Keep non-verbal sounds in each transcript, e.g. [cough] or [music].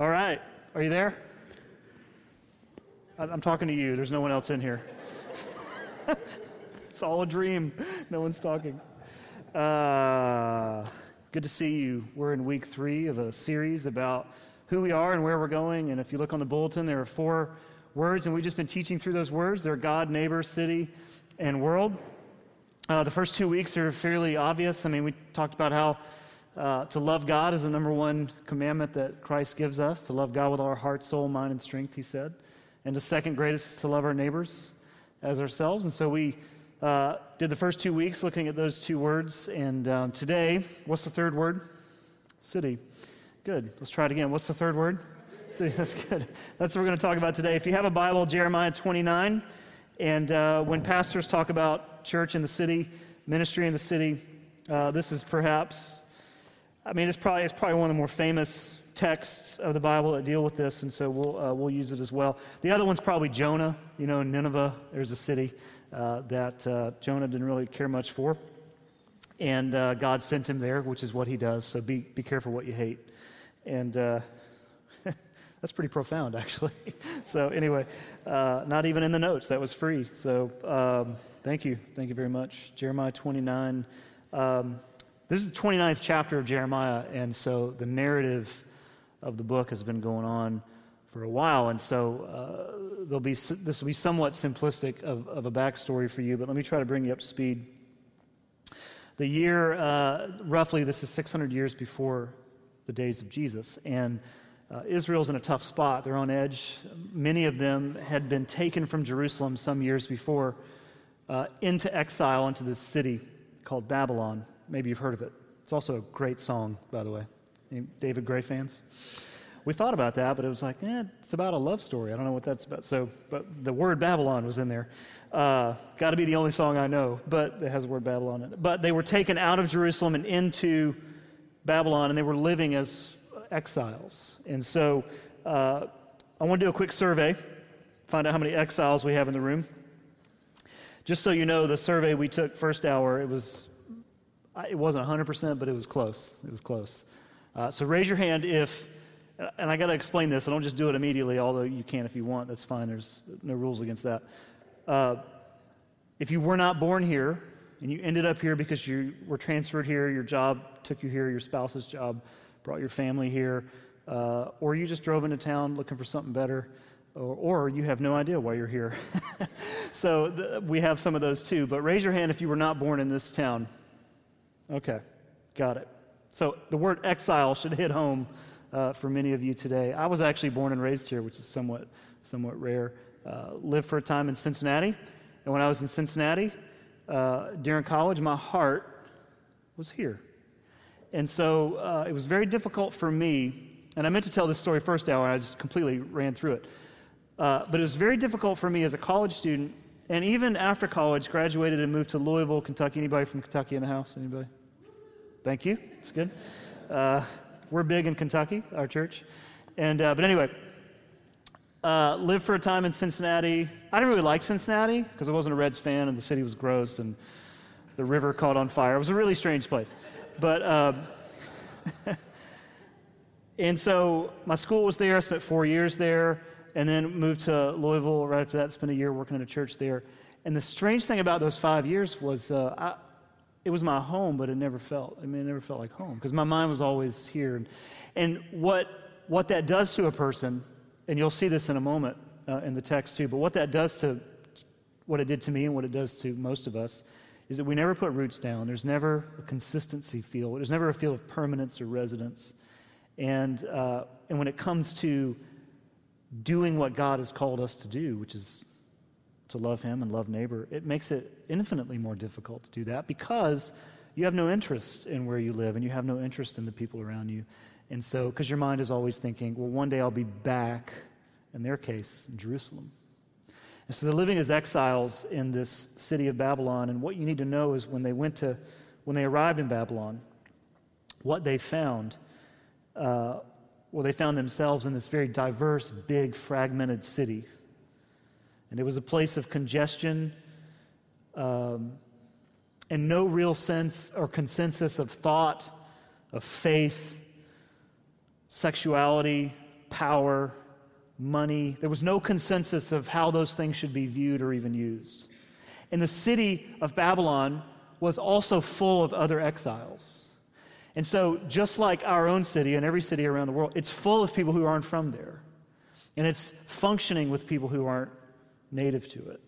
All right. Are you there? I'm talking to you. There's no one else in here. [laughs] it's all a dream. No one's talking. Uh, good to see you. We're in week three of a series about who we are and where we're going. And if you look on the bulletin, there are four words, and we've just been teaching through those words. They're God, neighbor, city, and world. Uh, the first two weeks are fairly obvious. I mean, we talked about how uh, to love God is the number one commandment that Christ gives us to love God with all our heart, soul, mind, and strength, he said. And the second greatest is to love our neighbors as ourselves. And so we uh, did the first two weeks looking at those two words. And um, today, what's the third word? City. Good. Let's try it again. What's the third word? City. [laughs] That's good. That's what we're going to talk about today. If you have a Bible, Jeremiah 29. And uh, when pastors talk about church in the city, ministry in the city, uh, this is perhaps, I mean, it's probably, it's probably one of the more famous texts of the Bible that deal with this, and so we'll, uh, we'll use it as well. The other one's probably Jonah. You know, Nineveh, there's a city uh, that uh, Jonah didn't really care much for. And uh, God sent him there, which is what he does, so be, be careful what you hate. And uh, [laughs] that's pretty profound, actually. [laughs] so, anyway, uh, not even in the notes. That was free. So, um, thank you. Thank you very much. Jeremiah 29. Um, this is the 29th chapter of Jeremiah, and so the narrative of the book has been going on for a while. And so uh, there'll be, this will be somewhat simplistic of, of a backstory for you, but let me try to bring you up to speed. The year, uh, roughly, this is 600 years before the days of Jesus. And uh, Israel's in a tough spot. They're on edge. Many of them had been taken from Jerusalem some years before uh, into exile into this city called Babylon. Maybe you've heard of it. It's also a great song, by the way. Any David Gray fans? We thought about that, but it was like, eh, it's about a love story. I don't know what that's about. So, but the word Babylon was in there. Uh, Got to be the only song I know, but it has the word Babylon in it. But they were taken out of Jerusalem and into Babylon, and they were living as exiles. And so uh, I want to do a quick survey, find out how many exiles we have in the room. Just so you know, the survey we took first hour, it was it wasn't 100%, but it was close. It was close. Uh, so raise your hand if, and I got to explain this. I don't just do it immediately, although you can if you want. That's fine. There's no rules against that. Uh, if you were not born here and you ended up here because you were transferred here, your job took you here, your spouse's job brought your family here, uh, or you just drove into town looking for something better, or, or you have no idea why you're here. [laughs] so th- we have some of those too. But raise your hand if you were not born in this town. Okay, got it. So the word exile should hit home uh, for many of you today. I was actually born and raised here, which is somewhat, somewhat rare. Uh, lived for a time in Cincinnati, and when I was in Cincinnati uh, during college, my heart was here. And so uh, it was very difficult for me, and I meant to tell this story first hour, and I just completely ran through it. Uh, but it was very difficult for me as a college student, and even after college, graduated and moved to Louisville, Kentucky. Anybody from Kentucky in the house? Anybody? Thank you. It's good. Uh, we're big in Kentucky, our church. And, uh, but anyway, uh, lived for a time in Cincinnati. I didn't really like Cincinnati because I wasn't a Reds fan and the city was gross and the river caught on fire. It was a really strange place. But, um, [laughs] and so my school was there. I spent four years there and then moved to Louisville right after that, spent a year working in a church there. And the strange thing about those five years was uh, I, it was my home, but it never felt, I mean, it never felt like home because my mind was always here. And, what, what that does to a person, and you'll see this in a moment uh, in the text too, but what that does to, what it did to me and what it does to most of us is that we never put roots down. There's never a consistency feel. There's never a feel of permanence or residence. And, uh, and when it comes to doing what God has called us to do, which is to love him and love neighbor, it makes it infinitely more difficult to do that because you have no interest in where you live and you have no interest in the people around you. And so, because your mind is always thinking, well, one day I'll be back, in their case, in Jerusalem. And so they're living as exiles in this city of Babylon. And what you need to know is when they went to, when they arrived in Babylon, what they found, uh, well, they found themselves in this very diverse, big, fragmented city and it was a place of congestion um, and no real sense or consensus of thought, of faith, sexuality, power, money. There was no consensus of how those things should be viewed or even used. And the city of Babylon was also full of other exiles. And so, just like our own city and every city around the world, it's full of people who aren't from there. And it's functioning with people who aren't native to it,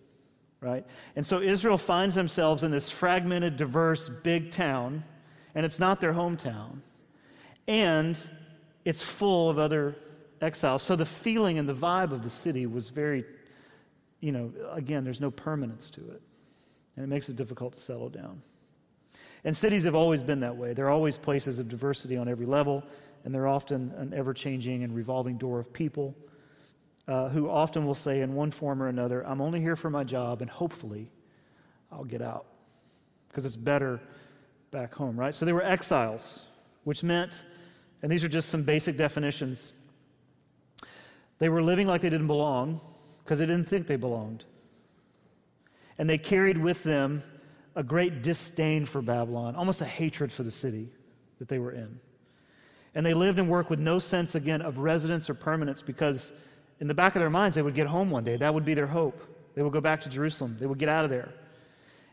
right? And so, Israel finds themselves in this fragmented, diverse, big town, and it's not their hometown. And it's full of other exiles. So, the feeling and the vibe of the city was very, you know, again, there's no permanence to it. And it makes it difficult to settle down. And cities have always been that way. They're always places of diversity on every level, and they're often an ever changing and revolving door of people uh, who often will say, in one form or another, I'm only here for my job, and hopefully I'll get out because it's better back home, right? So they were exiles, which meant, and these are just some basic definitions, they were living like they didn't belong because they didn't think they belonged. And they carried with them a great disdain for Babylon, almost a hatred for the city that they were in. And they lived and worked with no sense, again, of residence or permanence because in the back of their minds, they would get home one day. That would be their hope. They would go back to Jerusalem, they would get out of there.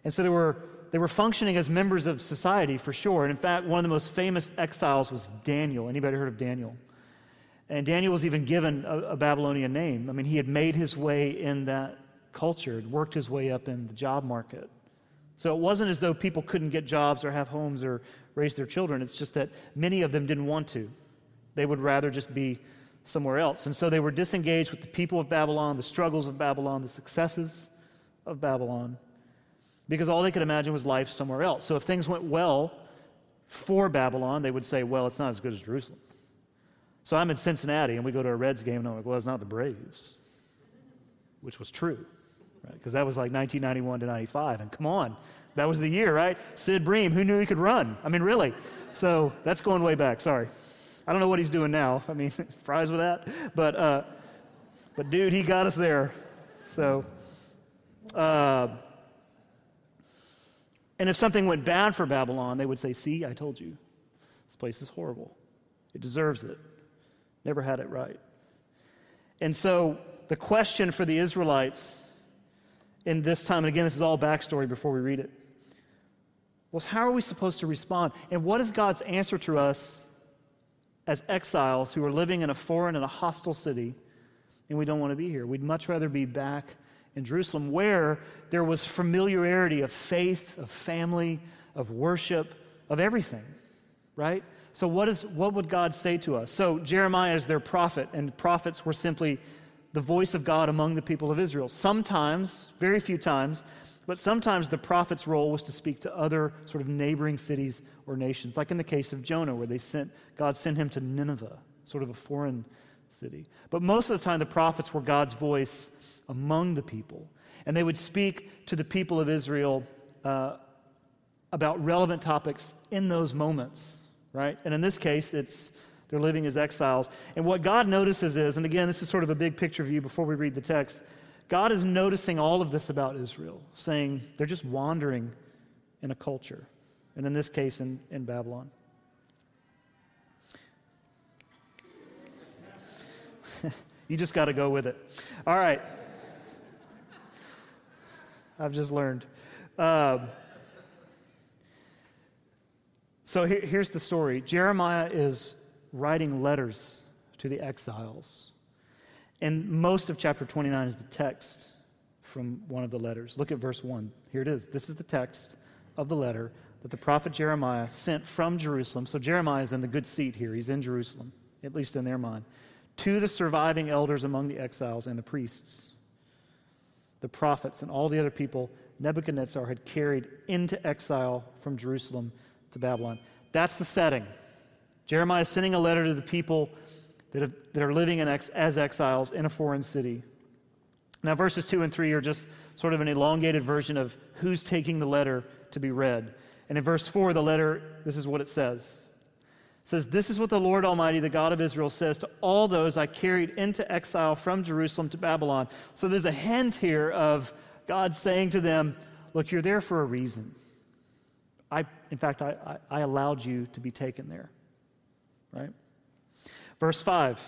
And so they were, they were functioning as members of society for sure. And in fact, one of the most famous exiles was Daniel. Anybody heard of Daniel? And Daniel was even given a, a Babylonian name. I mean, he had made his way in that culture, worked his way up in the job market. So it wasn't as though people couldn't get jobs or have homes or raise their children. It's just that many of them didn't want to. They would rather just be somewhere else. And so they were disengaged with the people of Babylon, the struggles of Babylon, the successes of Babylon, because all they could imagine was life somewhere else. So if things went well for Babylon, they would say, well, it's not as good as Jerusalem. So I'm in Cincinnati and we go to a Reds game and I'm like, well, it's not the Braves, which was true right? because that was like 1991 to 95. And come on, that was the year, right? Sid Bream, who knew he could run? I mean, really. So that's going way back. Sorry. I don't know what he's doing now. I mean, [laughs] fries with that. But, uh, but dude, he got us there. So, uh, and if something went bad for Babylon, they would say, See, I told you. This place is horrible. It deserves it. Never had it right. And so the question for the Israelites in this time, and again, this is all backstory before we read it, was how are we supposed to respond? And what is God's answer to us as exiles who are living in a foreign and a hostile city and we don't want to be here? We'd much rather be back in Jerusalem where there was familiarity of faith, of family, of worship, of everything, right? So, what, is, what would God say to us? So, Jeremiah is their prophet, and prophets were simply the voice of God among the people of Israel. Sometimes, very few times, but sometimes the prophet's role was to speak to other sort of neighboring cities or nations, like in the case of Jonah, where they sent, God sent him to Nineveh, sort of a foreign city. But most of the time, the prophets were God's voice among the people. And they would speak to the people of Israel uh, about relevant topics in those moments, right? And in this case, it's they're living as exiles. And what God notices is, and again, this is sort of a big picture view before we read the text, God is noticing all of this about Israel, saying they're just wandering in a culture, and in this case, in, in Babylon. [laughs] you just got to go with it. All right. I've just learned. Um, so here, here's the story Jeremiah is writing letters to the exiles. And most of chapter 29 is the text from one of the letters. Look at verse 1. Here it is. This is the text of the letter that the prophet Jeremiah sent from Jerusalem. So Jeremiah is in the good seat here. He's in Jerusalem, at least in their mind, to the surviving elders among the exiles and the priests, the prophets, and all the other people Nebuchadnezzar had carried into exile from Jerusalem to Babylon. That's the setting. Jeremiah is sending a letter to the people that, have, that are living ex, as exiles in a foreign city. Now, verses 2 and 3 are just sort of an elongated version of who's taking the letter to be read. And in verse 4, the letter, this is what it says. It says, This is what the Lord Almighty, the God of Israel, says to all those I carried into exile from Jerusalem to Babylon. So there's a hint here of God saying to them, Look, you're there for a reason. I, in fact, I, I, I allowed you to be taken there right? Verse 5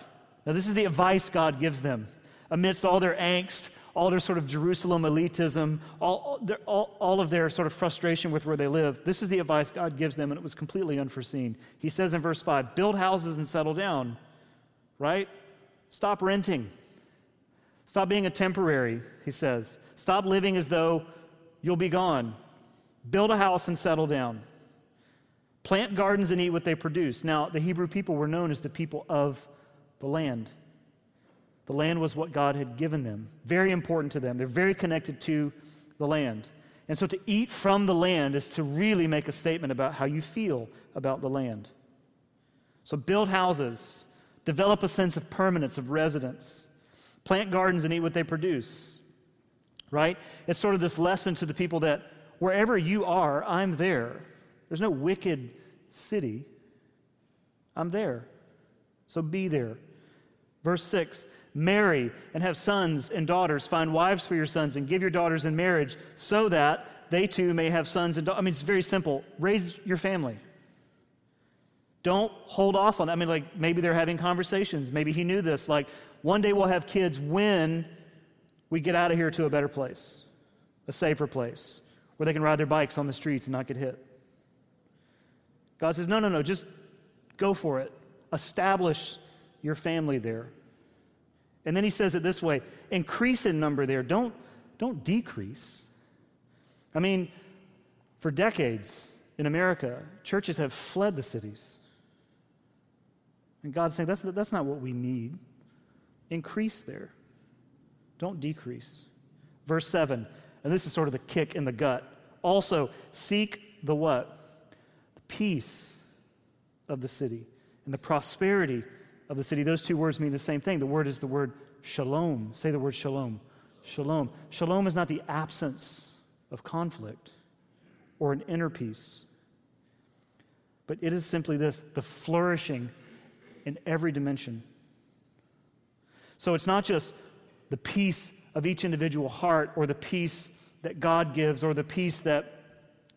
Now, this is the advice God gives them amidst all their angst, all their sort of Jerusalem elitism, all, all, all, of their sort of frustration with where they live. This is the advice God gives them, and it was completely unforeseen. He says in verse 5 build houses and settle down, right? Stop renting. Stop being a temporary, he says. Stop living as though you'll be gone. Build a house and settle down. Plant gardens and eat what they produce. Now, the Hebrew people were known as the people of the land. The land was what God had given them, very important to them. They're very connected to the land. And so to eat from the land is to really make a statement about how you feel about the land. So build houses, develop a sense of permanence, of residence, plant gardens and eat what they produce. Right? It's sort of this lesson to the people that wherever you are, I'm there. There's no wicked city. I'm there. So be there. Verse 6 Marry and have sons and daughters. Find wives for your sons and give your daughters in marriage so that they too may have sons and daughters. I mean, it's very simple. Raise your family. Don't hold off on that. I mean, like maybe they're having conversations. Maybe he knew this. Like one day we'll have kids when we get out of here to a better place, a safer place, where they can ride their bikes on the streets and not get hit. God says, no, no, no, just go for it. Establish your family there. And then he says it this way increase in number there, don't, don't decrease. I mean, for decades in America, churches have fled the cities. And God's saying that's, that's not what we need. Increase there, don't decrease. Verse 7, and this is sort of the kick in the gut. Also, seek the what? Peace of the city and the prosperity of the city. Those two words mean the same thing. The word is the word shalom. Say the word shalom. Shalom. Shalom is not the absence of conflict or an inner peace, but it is simply this the flourishing in every dimension. So it's not just the peace of each individual heart or the peace that God gives or the peace that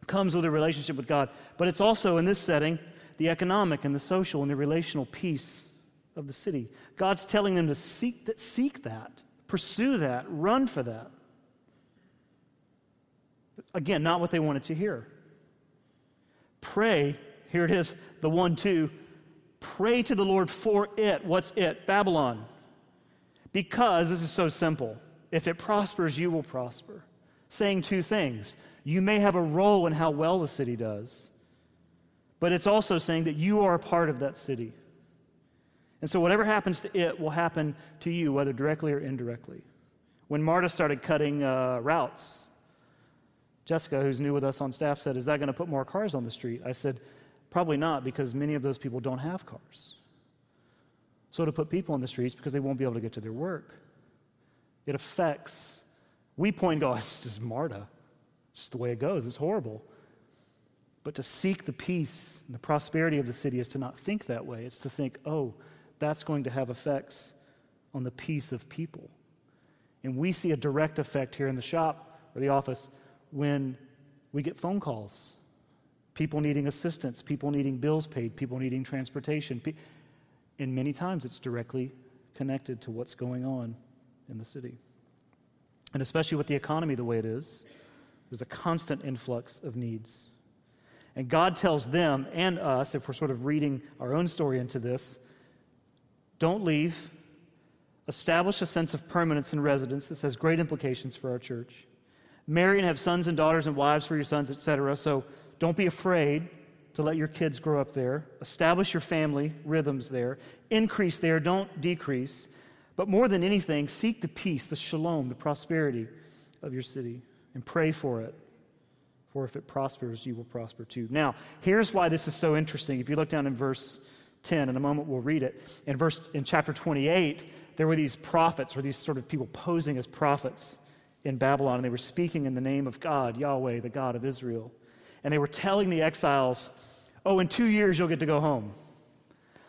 comes with a relationship with God, but it's also in this setting the economic and the social and the relational peace of the city. God's telling them to seek that, seek that, pursue that, run for that. Again, not what they wanted to hear. Pray, here it is, the one, two. Pray to the Lord for it. What's it? Babylon. Because this is so simple. If it prospers, you will prosper. Saying two things. You may have a role in how well the city does, but it's also saying that you are a part of that city. And so, whatever happens to it will happen to you, whether directly or indirectly. When Marta started cutting uh, routes, Jessica, who's new with us on staff, said, Is that going to put more cars on the street? I said, Probably not, because many of those people don't have cars. So, to put people on the streets because they won't be able to get to their work. It affects. We point go, It's just Marta. It's just the way it goes. It's horrible. But to seek the peace and the prosperity of the city is to not think that way. It's to think, oh, that's going to have effects on the peace of people. And we see a direct effect here in the shop or the office when we get phone calls. People needing assistance, people needing bills paid, people needing transportation. And many times it's directly connected to what's going on in the city. And especially with the economy the way it is, there's a constant influx of needs. And God tells them and us, if we're sort of reading our own story into this, don't leave. Establish a sense of permanence and residence. This has great implications for our church. Marry and have sons and daughters and wives for your sons, etc. So don't be afraid to let your kids grow up there. Establish your family rhythms there. Increase there, don't decrease. But more than anything, seek the peace, the shalom, the prosperity of your city, and pray for it. For if it prospers, you will prosper too. Now, here's why this is so interesting. If you look down in verse 10. In a moment, we'll read it. In, verse, in chapter 28, there were these prophets, or these sort of people posing as prophets in Babylon, and they were speaking in the name of God, Yahweh, the God of Israel. And they were telling the exiles, oh, in two years you'll get to go home.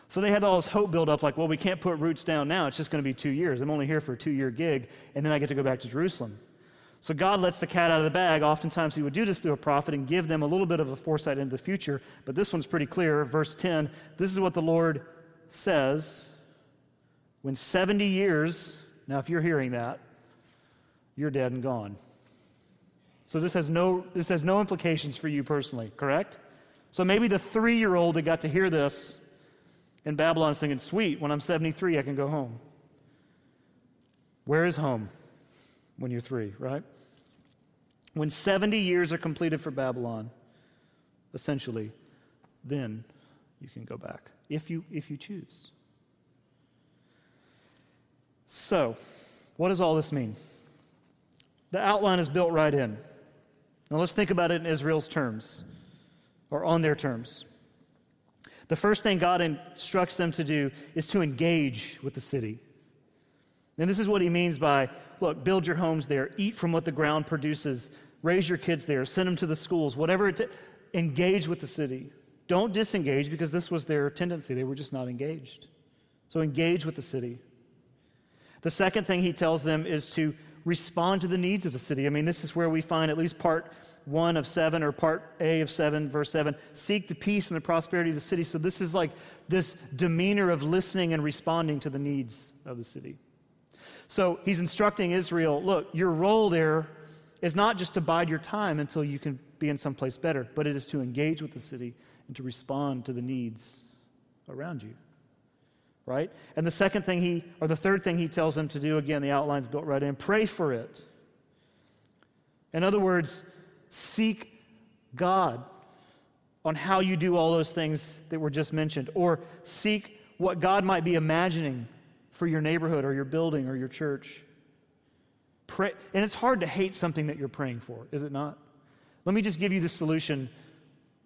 So they had all this hope built up, like, well, we can't put roots down now. It's just going to be two years. I'm only here for a two year gig, and then I get to go back to Jerusalem. So God lets the cat out of the bag. Oftentimes he would do this through a prophet and give them a little bit of a foresight into the future. But this one's pretty clear. Verse 10 this is what the Lord says when 70 years, now if you're hearing that, you're dead and gone. So this has no, this has no implications for you personally, correct? So maybe the three year old that got to hear this in Babylon is thinking, sweet, when I'm 73, I can go home. Where is home when you're three, right? When 70 years are completed for Babylon, essentially, then you can go back if you, if you choose. So, what does all this mean? The outline is built right in. Now let's think about it in Israel's terms, or on their terms. The first thing God instructs them to do is to engage with the city. And this is what he means by look, build your homes there, eat from what the ground produces, raise your kids there, send them to the schools, whatever it engage with the city. Don't disengage because this was their tendency. They were just not engaged. So engage with the city. The second thing he tells them is to respond to the needs of the city. I mean, this is where we find at least part one of seven or part A of seven, verse seven seek the peace and the prosperity of the city. So this is like this demeanor of listening and responding to the needs of the city. So he's instructing Israel look, your role there is not just to bide your time until you can be in some place better, but it is to engage with the city and to respond to the needs around you right? And the second thing he, or the third thing he tells them to do, again, the outline's built right in pray for it. In other words, seek God on how you do all those things that were just mentioned, or seek what God might be imagining for your neighborhood or your building or your church. Pray, and it's hard to hate something that you're praying for, is it not? Let me just give you the solution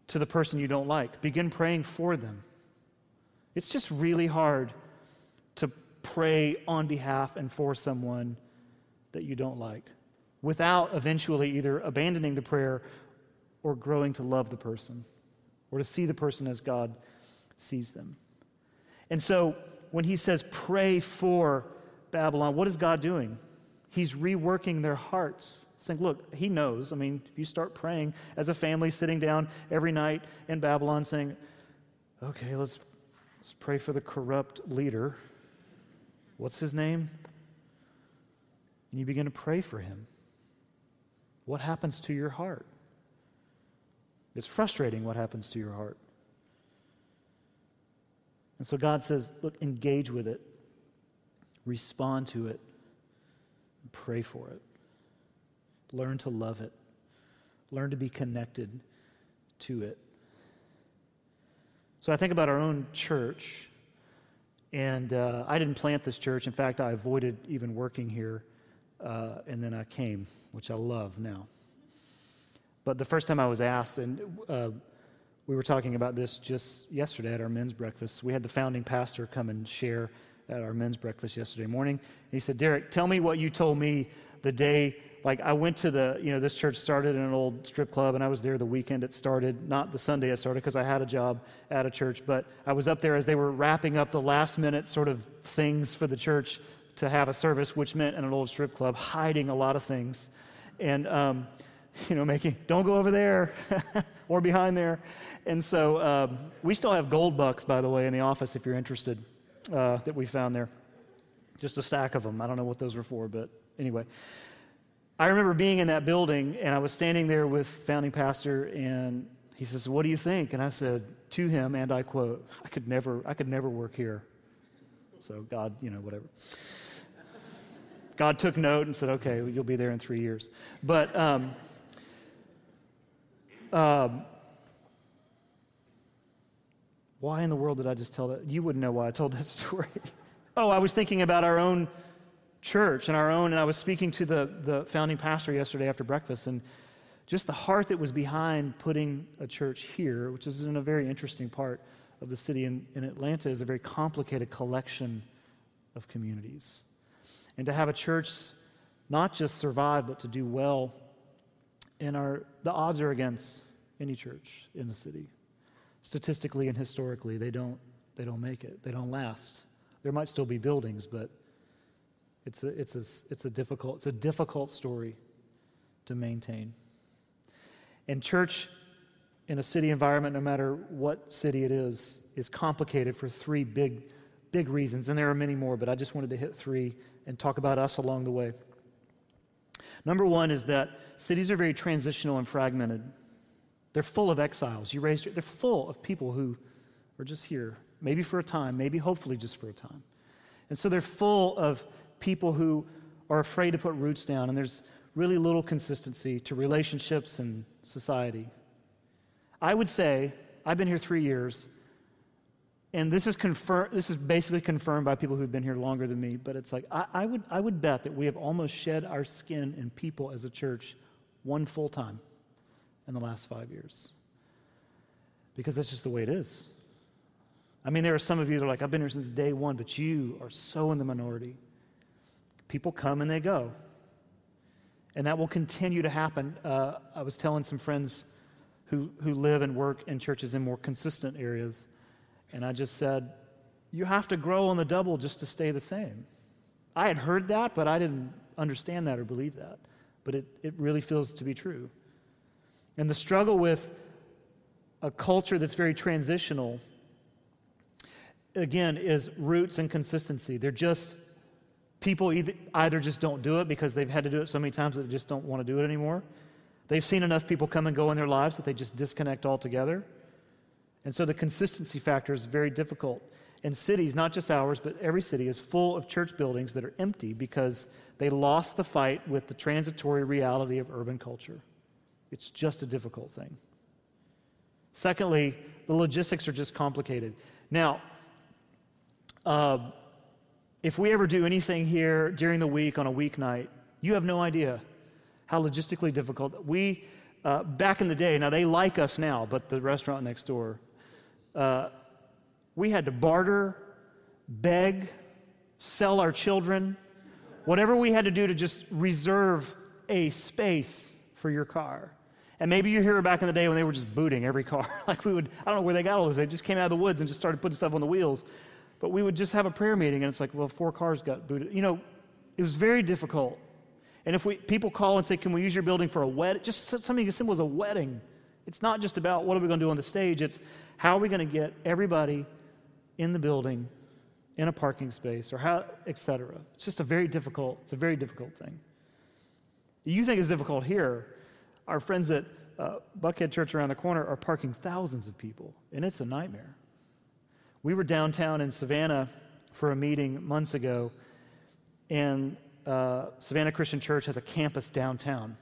to the person you don't like. Begin praying for them. It's just really hard to pray on behalf and for someone that you don't like without eventually either abandoning the prayer or growing to love the person or to see the person as God sees them. And so when he says pray for Babylon, what is God doing? He's reworking their hearts, saying, Look, he knows. I mean, if you start praying as a family sitting down every night in Babylon saying, Okay, let's Let's pray for the corrupt leader. What's his name? And you begin to pray for him. What happens to your heart? It's frustrating what happens to your heart. And so God says, look, engage with it, respond to it, pray for it. Learn to love it, learn to be connected to it. So I think about our own church, and uh, I didn't plant this church. In fact, I avoided even working here, uh, and then I came, which I love now. But the first time I was asked, and uh, we were talking about this just yesterday at our men's breakfast, we had the founding pastor come and share at our men's breakfast yesterday morning. And he said, Derek, tell me what you told me the day like I went to the, you know, this church started in an old strip club, and I was there the weekend it started, not the Sunday it started because I had a job at a church, but I was up there as they were wrapping up the last minute sort of things for the church to have a service, which meant in an old strip club, hiding a lot of things. And, um, you know, making, don't go over there [laughs] or behind there. And so um, we still have gold bucks, by the way, in the office if you're interested, uh, that we found there. Just a stack of them. I don't know what those were for, but anyway. I remember being in that building and I was standing there with founding pastor and he says, "What do you think?" And I said to him, and I quote, "I could never, I could never work here." So God, you know, whatever. God took note and said, "Okay, you'll be there in three years." But um, um, why in the world did I just tell that? You wouldn't know why I told that [laughs] story. oh, I was thinking about our own church and our own. And I was speaking to the, the founding pastor yesterday after breakfast, and just the heart that was behind putting a church here, which is in a very interesting part of the city in, in Atlanta, is a very complicated collection of communities. And to have a church not just survive, but to do well, in our, the odds are against any church in the city. Statistically and historically, they don't, they don't make it, they don't last. There might still be buildings, but it's a, it's a, it's a, difficult, it's a difficult story to maintain. And church in a city environment, no matter what city it is, is complicated for three big big reasons, and there are many more, but I just wanted to hit three and talk about us along the way. Number one is that cities are very transitional and fragmented. They're full of exiles. You raised, they're full of people who are just here, maybe for a time, maybe hopefully just for a time. And so they're full of people who are afraid to put roots down, and there's really little consistency to relationships and society. I would say, I've been here three years, and this is confirmed this is basically confirmed by people who've been here longer than me but it's like I, I, would i would bet that we have almost shed our skin in people as a church one full time in the last five years because that's just the way it is i mean there are some of you that are like i've been here since day one but you are so in the minority people come and they go and that will continue to happen uh, i was telling some friends who, who live and work in churches in more consistent areas and I just said, You have to grow on the double just to stay the same. I had heard that, but I didn't understand that or believe that. But it, it really feels to be true. And the struggle with a culture that's very transitional, again, is roots and consistency. They're just, people either, either just don't do it because they've had to do it so many times that they just don't want to do it anymore. They've seen enough people come and go in their lives that they just disconnect altogether. And so the consistency factor is very difficult. And cities, not just ours, but every city, is full of church buildings that are empty because they lost the fight with the transitory reality of urban culture. It's just a difficult thing. Secondly, the logistics are just complicated. Now, uh, if we ever do anything here during the week on a weeknight, you have no idea how logistically difficult. We, uh, back in the day, now they like us now, but the restaurant next door, uh, we had to barter, beg, sell our children, whatever we had to do to just reserve a space for your car. And maybe you hear back in the day when they were just booting every car. [laughs] like we would, I don't know where they got all this. They just came out of the woods and just started putting stuff on the wheels. But we would just have a prayer meeting, and it's like, well, four cars got booted. You know, it was very difficult. And if we, people call and say, can we use your building for a wedding? Just something as simple as a wedding. It's not just about what are we going to do on the stage, it's how are we going to get everybody in the building in a parking space or how etc. It's just a very difficult, it's a very difficult thing. You think it's difficult here. Our friends at uh, Buckhead Church around the corner are parking thousands of people, and it's a nightmare. We were downtown in Savannah for a meeting months ago, and uh, Savannah Christian Church has a campus downtown.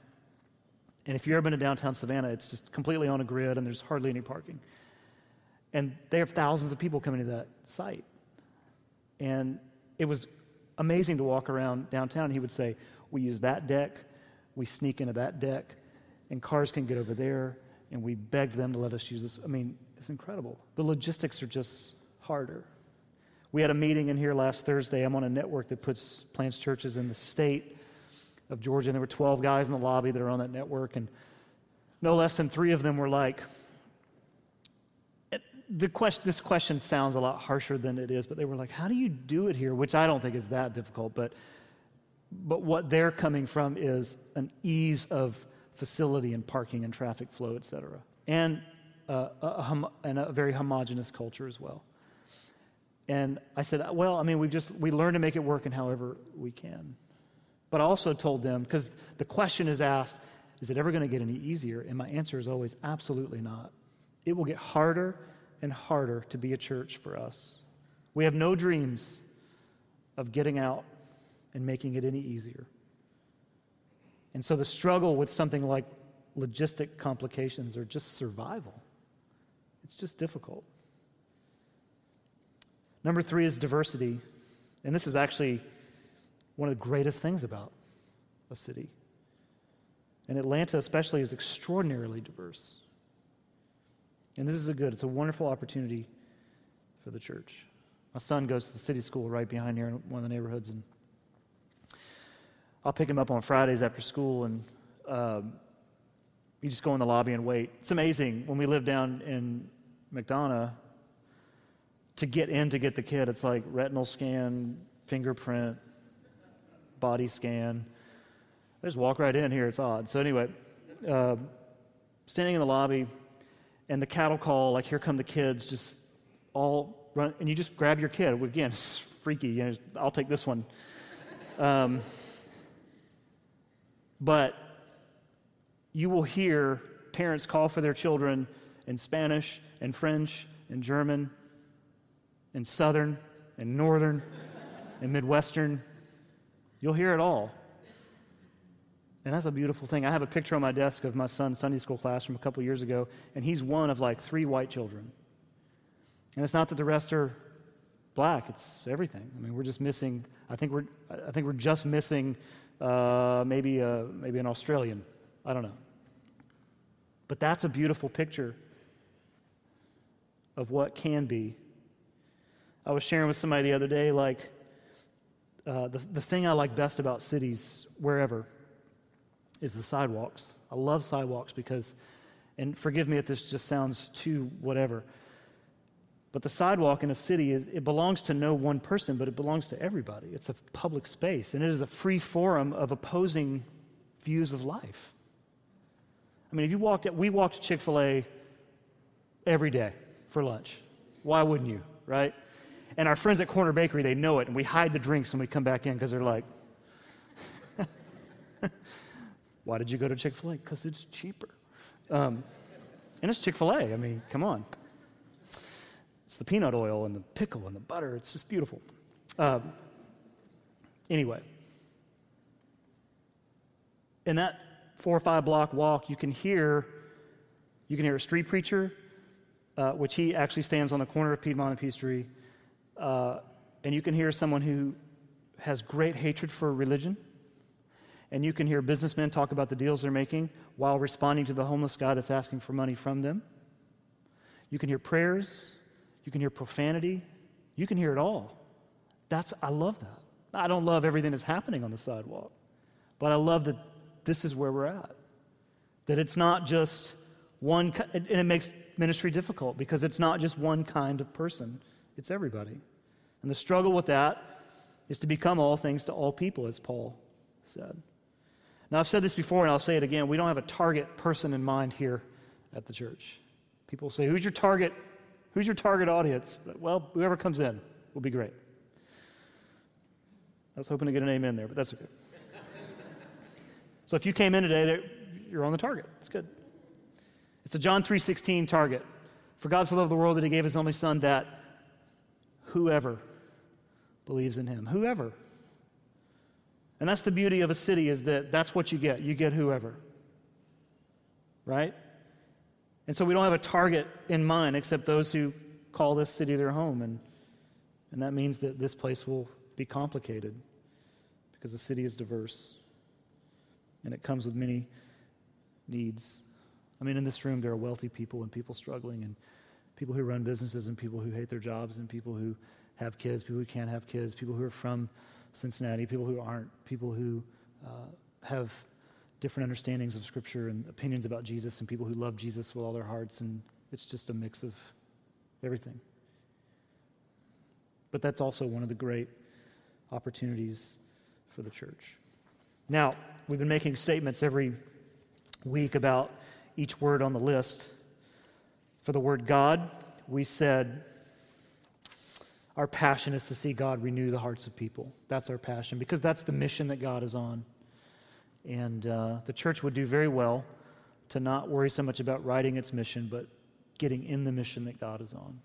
And if you've ever been to downtown Savannah, it's just completely on a grid and there's hardly any parking. And they have thousands of people coming to that site. And it was amazing to walk around downtown. He would say, We use that deck, we sneak into that deck, and cars can get over there, and we begged them to let us use this. I mean, it's incredible. The logistics are just harder. We had a meeting in here last Thursday. I'm on a network that puts plants churches in the state of Georgia, and there were 12 guys in the lobby that are on that network, and no less than three of them were like, the question, this question sounds a lot harsher than it is, but they were like, How do you do it here? Which I don't think is that difficult, but, but what they're coming from is an ease of facility and parking and traffic flow, et cetera, and, uh, a, a, and a very homogenous culture as well. And I said, Well, I mean, we just, we learn to make it work in however we can. But I also told them, because the question is asked, is it ever going to get any easier? And my answer is always, absolutely not. It will get harder and harder to be a church for us. We have no dreams of getting out and making it any easier. And so the struggle with something like logistic complications or just survival, it's just difficult. Number three is diversity. And this is actually one of the greatest things about a city. And Atlanta, especially, is extraordinarily diverse. And this is a good, it's a wonderful opportunity for the church. My son goes to the city school right behind here in one of the neighborhoods, and I'll pick him up on Fridays after school, and um, you just go in the lobby and wait. It's amazing. When we lived down in McDonough, to get in to get the kid, it's like retinal scan, fingerprint, body scan. I just walk right in here. It's odd. So, anyway, uh, standing in the lobby, and the cattle call, like, here come the kids, just all run, and you just grab your kid. Again, [laughs] it's freaky. You know, I'll take this one. Um, but you will hear parents call for their children in Spanish and French and German and Southern and Northern and Midwestern. You'll hear it all. And that's a beautiful thing. I have a picture on my desk of my son's Sunday school class from a couple years ago, and he's one of like three white children. And it's not that the rest are black, it's everything. I mean, we're just missing, I think we're, I think we're just missing uh, maybe, a, maybe an Australian. I don't know. But that's a beautiful picture of what can be. I was sharing with somebody the other day, like, uh, the, the thing I like best about cities, wherever, is the sidewalks. I love sidewalks because, and forgive me if this just sounds too whatever, but the sidewalk in a city, it belongs to no one person, but it belongs to everybody. It's a public space, and it is a free forum of opposing views of life. I mean, if you walked, we walked to Chick fil A every day for lunch. Why wouldn't you, right? And our friends at Corner Bakery, they know it, and we hide the drinks when we come back in because they're like, [laughs] Why did you go to Chick fil A? Because it's cheaper. Um, and it's Chick fil A. I mean, come on. It's the peanut oil and the pickle and the butter. It's just beautiful. Um, anyway, in that four or five block walk, you can hear you can hear a street preacher, uh, which he actually stands on the corner of Piedmont and Peachtree, uh, and you can hear someone who has great hatred for religion. And you can hear businessmen talk about the deals they're making while responding to the homeless guy that's asking for money from them. You can hear prayers. You can hear profanity. You can hear it all. That's, I love that. I don't love everything that's happening on the sidewalk, but I love that this is where we're at. That it's not just one, and it makes ministry difficult because it's not just one kind of person, it's everybody. And the struggle with that is to become all things to all people, as Paul said. Now, I've said this before and I'll say it again. We don't have a target person in mind here at the church. People say, Who's your target? Who's your target audience? Well, whoever comes in will be great. I was hoping to get an amen there, but that's okay. so if you came in today, you're on the target. It's good. It's a John 3:16 target. For God so loved the world that he gave his only son that whoever believes in him, whoever and that's the beauty of a city is that that's what you get. You get whoever. Right? And so we don't have a target in mind except those who call this city their home. And, and that means that this place will be complicated because the city is diverse and it comes with many needs. I mean, in this room, there are wealthy people and people struggling, and people who run businesses, and people who hate their jobs, and people who have kids, people who can't have kids, people who are from Cincinnati, people who aren't, people who uh, have different understandings of Scripture and opinions about Jesus, and people who love Jesus with all their hearts, and it's just a mix of everything. But that's also one of the great opportunities for the church. Now, we've been making statements every week about each word on the list. For the word God, we said our passion is to see God renew the hearts of people. That's our passion because that's the mission that God is on. And uh, the church would do very well to not worry so much about writing its mission, but getting in the mission that God is on.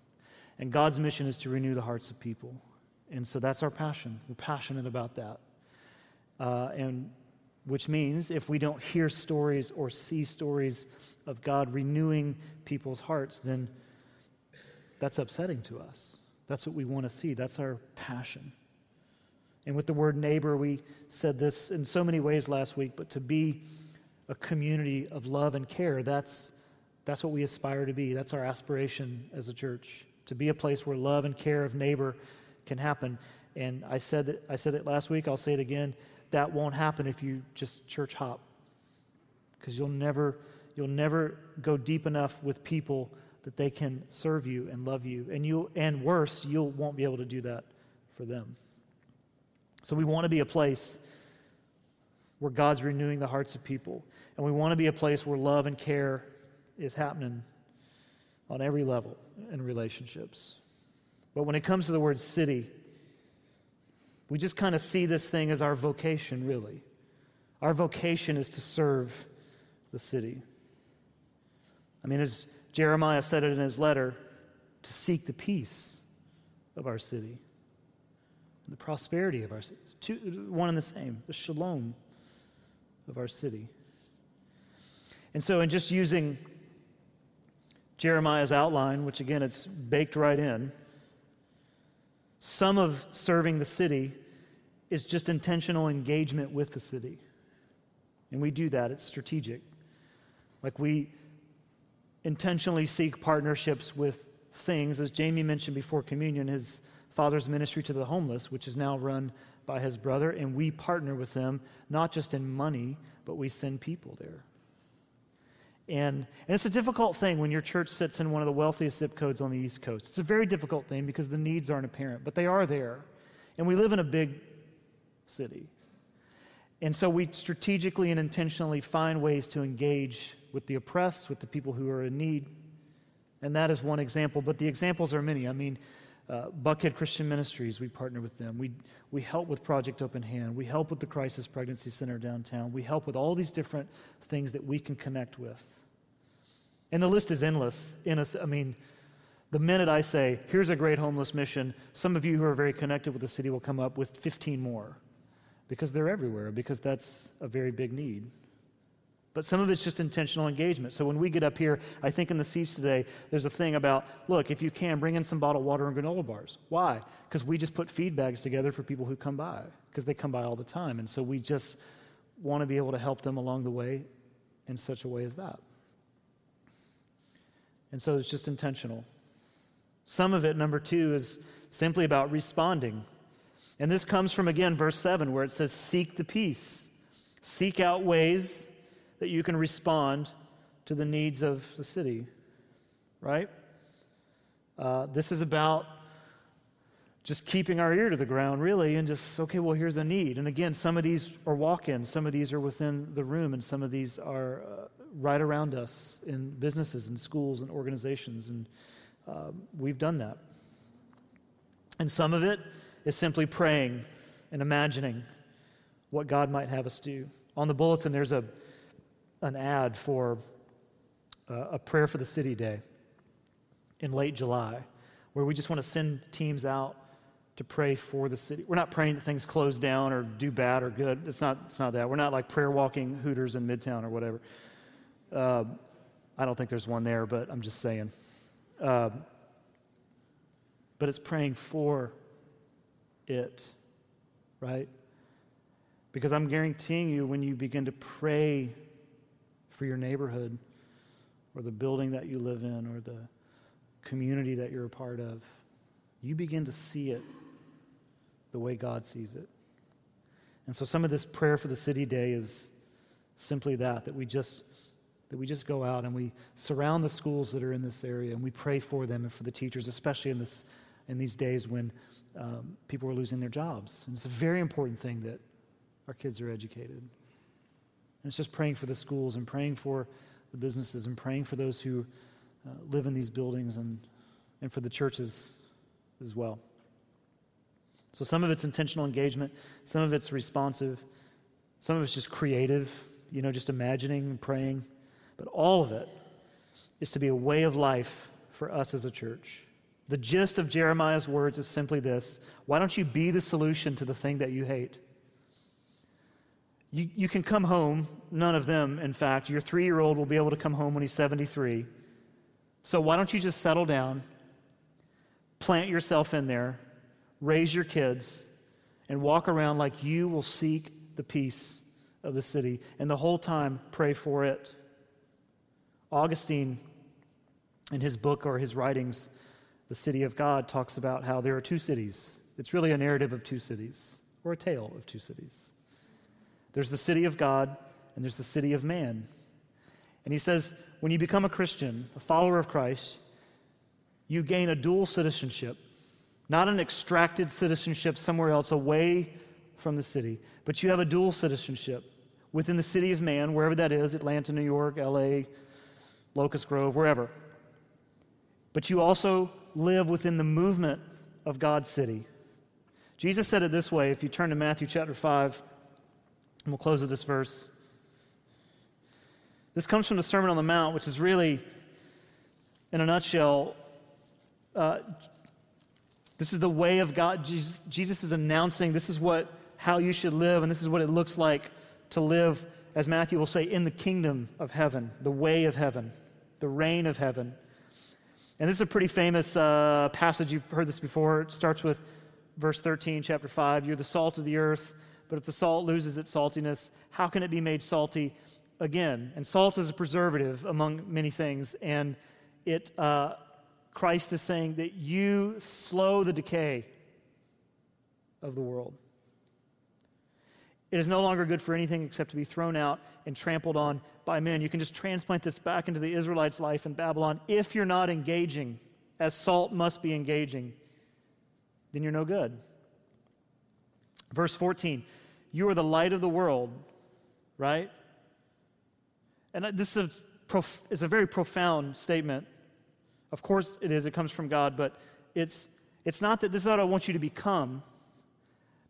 And God's mission is to renew the hearts of people. And so that's our passion. We're passionate about that. Uh, and which means if we don't hear stories or see stories of God renewing people's hearts, then that's upsetting to us. That's what we want to see. That's our passion. And with the word neighbor, we said this in so many ways last week, but to be a community of love and care, that's, that's what we aspire to be. That's our aspiration as a church, to be a place where love and care of neighbor can happen. And I said, that, I said it last week, I'll say it again. That won't happen if you just church hop, because you'll never, you'll never go deep enough with people that they can serve you and love you. And you and worse, you won't be able to do that for them. So we want to be a place where God's renewing the hearts of people. And we want to be a place where love and care is happening on every level in relationships. But when it comes to the word city, we just kind of see this thing as our vocation, really. Our vocation is to serve the city. I mean, as Jeremiah said it in his letter, to seek the peace of our city, the prosperity of our city. Two, one and the same, the shalom of our city. And so, in just using Jeremiah's outline, which again, it's baked right in, some of serving the city is just intentional engagement with the city. And we do that, it's strategic. Like we intentionally seek partnerships with things, as Jamie mentioned before communion, his father's ministry to the homeless, which is now run by his brother, and we partner with them, not just in money, but we send people there. And, and it's a difficult thing when your church sits in one of the wealthiest zip codes on the East Coast. It's a very difficult thing because the needs aren't apparent, but they are there. And we live in a big city. And so we strategically and intentionally find ways to engage with the oppressed, with the people who are in need. And that is one example, but the examples are many. I mean, uh, Buckhead Christian Ministries, we partner with them. We, we help with Project Open Hand. We help with the Crisis Pregnancy Center downtown. We help with all these different things that we can connect with. And the list is endless. In a, I mean, the minute I say, here's a great homeless mission, some of you who are very connected with the city will come up with 15 more because they're everywhere, because that's a very big need. But some of it's just intentional engagement. So when we get up here, I think in the seats today, there's a thing about look, if you can, bring in some bottled water and granola bars. Why? Because we just put feed bags together for people who come by, because they come by all the time. And so we just want to be able to help them along the way in such a way as that. And so it's just intentional. Some of it, number two, is simply about responding. And this comes from, again, verse 7, where it says, Seek the peace. Seek out ways that you can respond to the needs of the city, right? Uh, this is about just keeping our ear to the ground, really, and just, okay, well, here's a need. And again, some of these are walk ins, some of these are within the room, and some of these are uh, right around us in businesses and schools and organizations. And uh, we've done that. And some of it is simply praying and imagining what God might have us do. On the bulletin, there's a an ad for uh, a prayer for the city day in late July, where we just want to send teams out to pray for the city. We're not praying that things close down or do bad or good. It's not, it's not that. We're not like prayer walking Hooters in Midtown or whatever. Uh, I don't think there's one there, but I'm just saying. Uh, but it's praying for it, right? Because I'm guaranteeing you, when you begin to pray for your neighborhood or the building that you live in or the community that you're a part of, you begin to see it the way God sees it. And so some of this prayer for the city day is simply that, that we just that we just go out and we surround the schools that are in this area and we pray for them and for the teachers, especially in this in these days when um, people are losing their jobs. And it's a very important thing that our kids are educated. And it's just praying for the schools and praying for the businesses and praying for those who uh, live in these buildings and, and for the churches as well. So some of it's intentional engagement, some of it's responsive, some of it's just creative, you know, just imagining and praying. But all of it is to be a way of life for us as a church. The gist of Jeremiah's words is simply this Why don't you be the solution to the thing that you hate? You, you can come home, none of them, in fact. Your three year old will be able to come home when he's 73. So why don't you just settle down, plant yourself in there, raise your kids, and walk around like you will seek the peace of the city, and the whole time pray for it. Augustine, in his book or his writings, The City of God, talks about how there are two cities. It's really a narrative of two cities, or a tale of two cities. There's the city of God, and there's the city of man. And he says, when you become a Christian, a follower of Christ, you gain a dual citizenship, not an extracted citizenship somewhere else away from the city, but you have a dual citizenship within the city of man, wherever that is Atlanta, New York, LA, Locust Grove, wherever. But you also live within the movement of God's city. Jesus said it this way if you turn to Matthew chapter 5, and we'll close with this verse. This comes from the Sermon on the Mount, which is really, in a nutshell, uh, this is the way of God. Jesus is announcing this is what how you should live, and this is what it looks like to live, as Matthew will say, in the kingdom of heaven, the way of heaven, the reign of heaven. And this is a pretty famous uh, passage. You've heard this before. It starts with verse 13, chapter 5. You're the salt of the earth, but if the salt loses its saltiness, how can it be made salty again? And salt is a preservative among many things. And it, uh, Christ is saying that you slow the decay of the world. It is no longer good for anything except to be thrown out and trampled on by men. You can just transplant this back into the Israelites' life in Babylon. If you're not engaging, as salt must be engaging, then you're no good. Verse 14 You are the light of the world, right? And this is, prof- is a very profound statement. Of course it is, it comes from God, but it's, it's not that this is what I want you to become,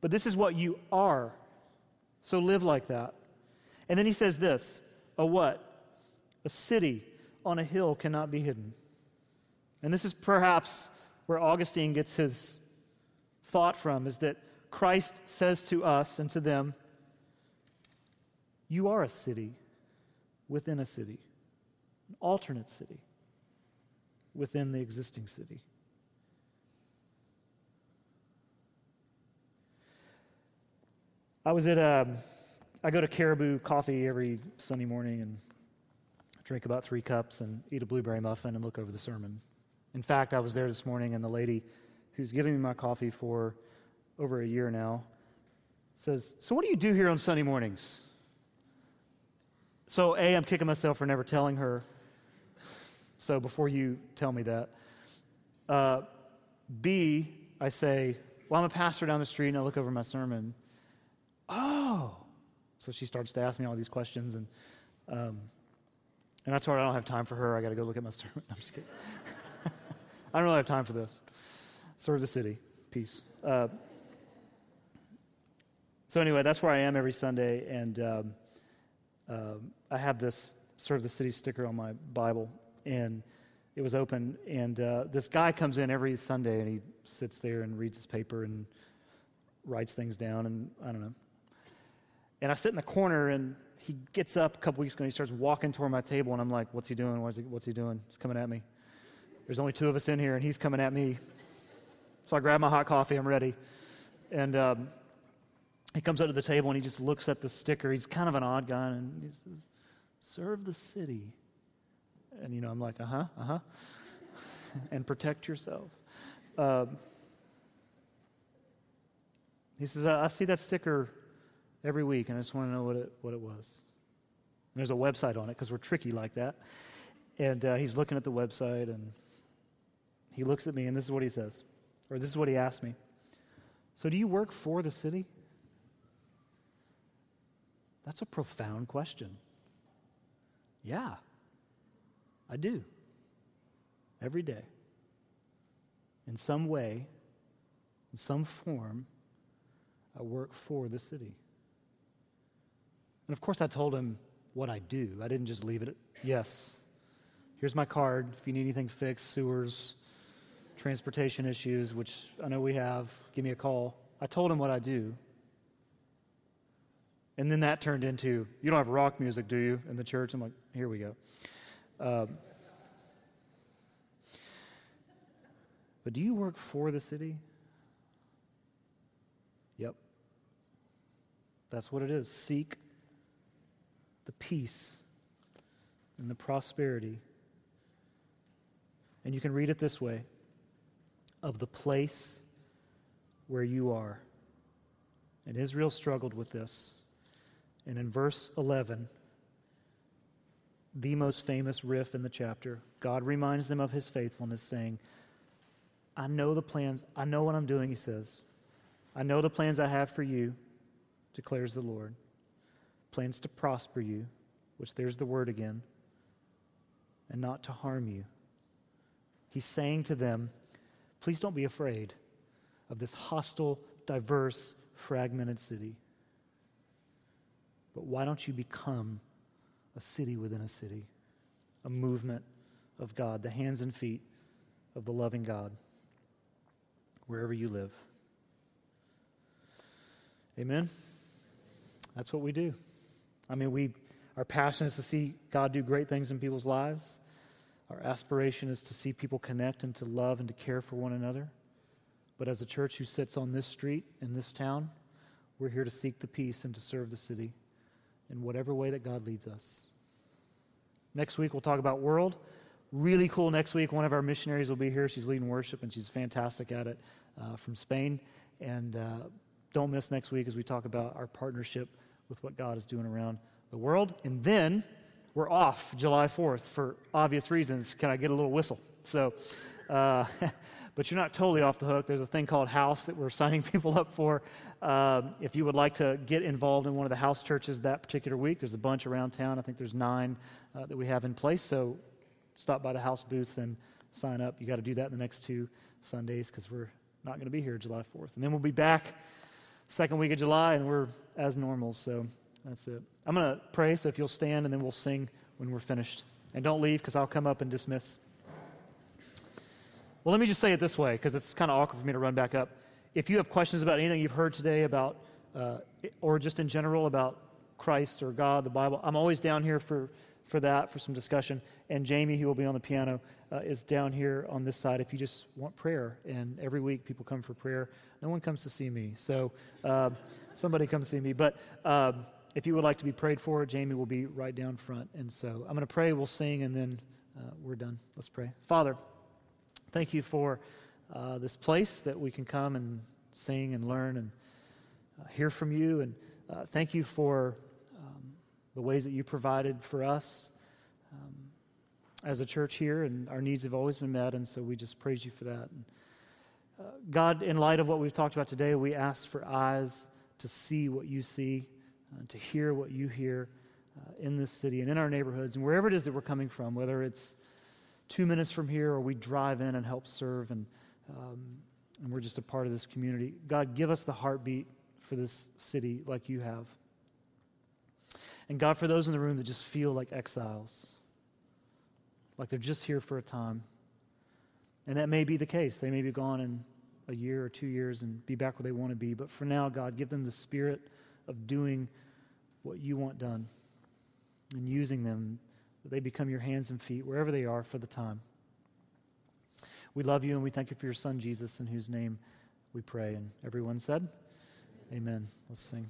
but this is what you are. So live like that. And then he says this a what? A city on a hill cannot be hidden. And this is perhaps where Augustine gets his thought from is that Christ says to us and to them, You are a city within a city, an alternate city within the existing city. I was at, um, I go to Caribou Coffee every Sunday morning and drink about three cups and eat a blueberry muffin and look over the sermon. In fact, I was there this morning and the lady who's giving me my coffee for over a year now says, So, what do you do here on Sunday mornings? So, A, I'm kicking myself for never telling her. So, before you tell me that. Uh, B, I say, Well, I'm a pastor down the street and I look over my sermon. Oh. So she starts to ask me all these questions, and um, and I told her I don't have time for her. I got to go look at my sermon. [laughs] I'm just kidding. [laughs] I don't really have time for this. Serve the city. Peace. Uh, so anyway, that's where I am every Sunday, and um, uh, I have this serve the city sticker on my Bible, and it was open, and uh, this guy comes in every Sunday, and he sits there and reads his paper and writes things down, and I don't know, and I sit in the corner, and he gets up a couple weeks ago and he starts walking toward my table, and I'm like, What's he doing? What's he, what's he doing? He's coming at me. There's only two of us in here, and he's coming at me. So I grab my hot coffee, I'm ready. And um, he comes up to the table and he just looks at the sticker. He's kind of an odd guy, and he says, Serve the city. And, you know, I'm like, Uh huh, uh huh. [laughs] and protect yourself. Um, he says, I see that sticker every week, and I just want to know what it, what it was. And there's a website on it because we're tricky like that. And uh, he's looking at the website, and he looks at me, and this is what he says, or this is what he asked me. So, do you work for the city? That's a profound question. Yeah, I do. Every day. In some way, in some form, I work for the city. And of course, I told him what I do. I didn't just leave it yes, here's my card. If you need anything fixed, sewers, transportation issues, which I know we have, give me a call. I told him what I do. And then that turned into, you don't have rock music, do you, in the church? I'm like, here we go. Um, but do you work for the city? Yep. That's what it is. Seek the peace and the prosperity. And you can read it this way of the place where you are. And Israel struggled with this. And in verse 11, the most famous riff in the chapter, God reminds them of his faithfulness, saying, I know the plans, I know what I'm doing, he says. I know the plans I have for you, declares the Lord plans to prosper you, which there's the word again, and not to harm you. He's saying to them, Please don't be afraid. of this hostile, diverse, fragmented city. But why don't you become a city within a city, a movement of God, the hands and feet of the loving God, wherever you live? Amen? That's what we do. I mean, we, our passion is to see God do great things in people's lives. Our aspiration is to see people connect and to love and to care for one another. But as a church who sits on this street in this town, we're here to seek the peace and to serve the city in whatever way that God leads us. Next week, we'll talk about world. Really cool next week. One of our missionaries will be here. She's leading worship, and she's fantastic at it uh, from Spain. And uh, don't miss next week as we talk about our partnership with what God is doing around the world. And then we're off July 4th for obvious reasons. Can I get a little whistle? So, uh, [laughs] but you're not totally off the hook. There's a thing called House that we're [laughs] signing people up for. Um, if you would like to get involved in one of the house churches that particular week, there's a bunch around town. I think there's nine uh, that we have in place. So stop by the house booth and sign up. You got to do that in the next two Sundays because we're not going to be here July 4th. And then we'll be back second week of July and we're as normal. So that's it. I'm going to pray, so if you'll stand, and then we'll sing when we're finished. And don't leave because I'll come up and dismiss. Well, let me just say it this way because it's kind of awkward for me to run back up. If you have questions about anything you've heard today about, uh, or just in general about Christ or God, the Bible, I'm always down here for, for that, for some discussion. And Jamie, who will be on the piano, uh, is down here on this side if you just want prayer. And every week people come for prayer. No one comes to see me. So uh, somebody comes to see me. But. Um, if you would like to be prayed for, Jamie will be right down front. And so I'm going to pray, we'll sing, and then uh, we're done. Let's pray. Father, thank you for uh, this place that we can come and sing and learn and uh, hear from you. And uh, thank you for um, the ways that you provided for us um, as a church here. And our needs have always been met. And so we just praise you for that. And, uh, God, in light of what we've talked about today, we ask for eyes to see what you see uh, to hear what you hear uh, in this city and in our neighborhoods and wherever it is that we're coming from, whether it's two minutes from here or we drive in and help serve and, um, and we're just a part of this community. God, give us the heartbeat for this city like you have. And God, for those in the room that just feel like exiles, like they're just here for a time. And that may be the case. They may be gone in a year or two years and be back where they want to be. But for now, God, give them the spirit of doing what you want done and using them, that they become your hands and feet wherever they are for the time. We love you and we thank you for your son, Jesus, in whose name we pray. And everyone said, Amen. Let's sing.